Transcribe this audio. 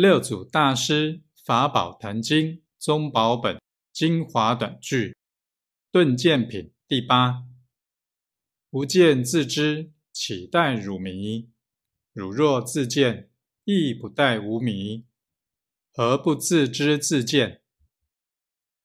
六祖大师法宝坛经宗宝本精华短句顿见品第八：不见自知，岂待汝迷？汝若自见，亦不待吾迷。何不自知自见？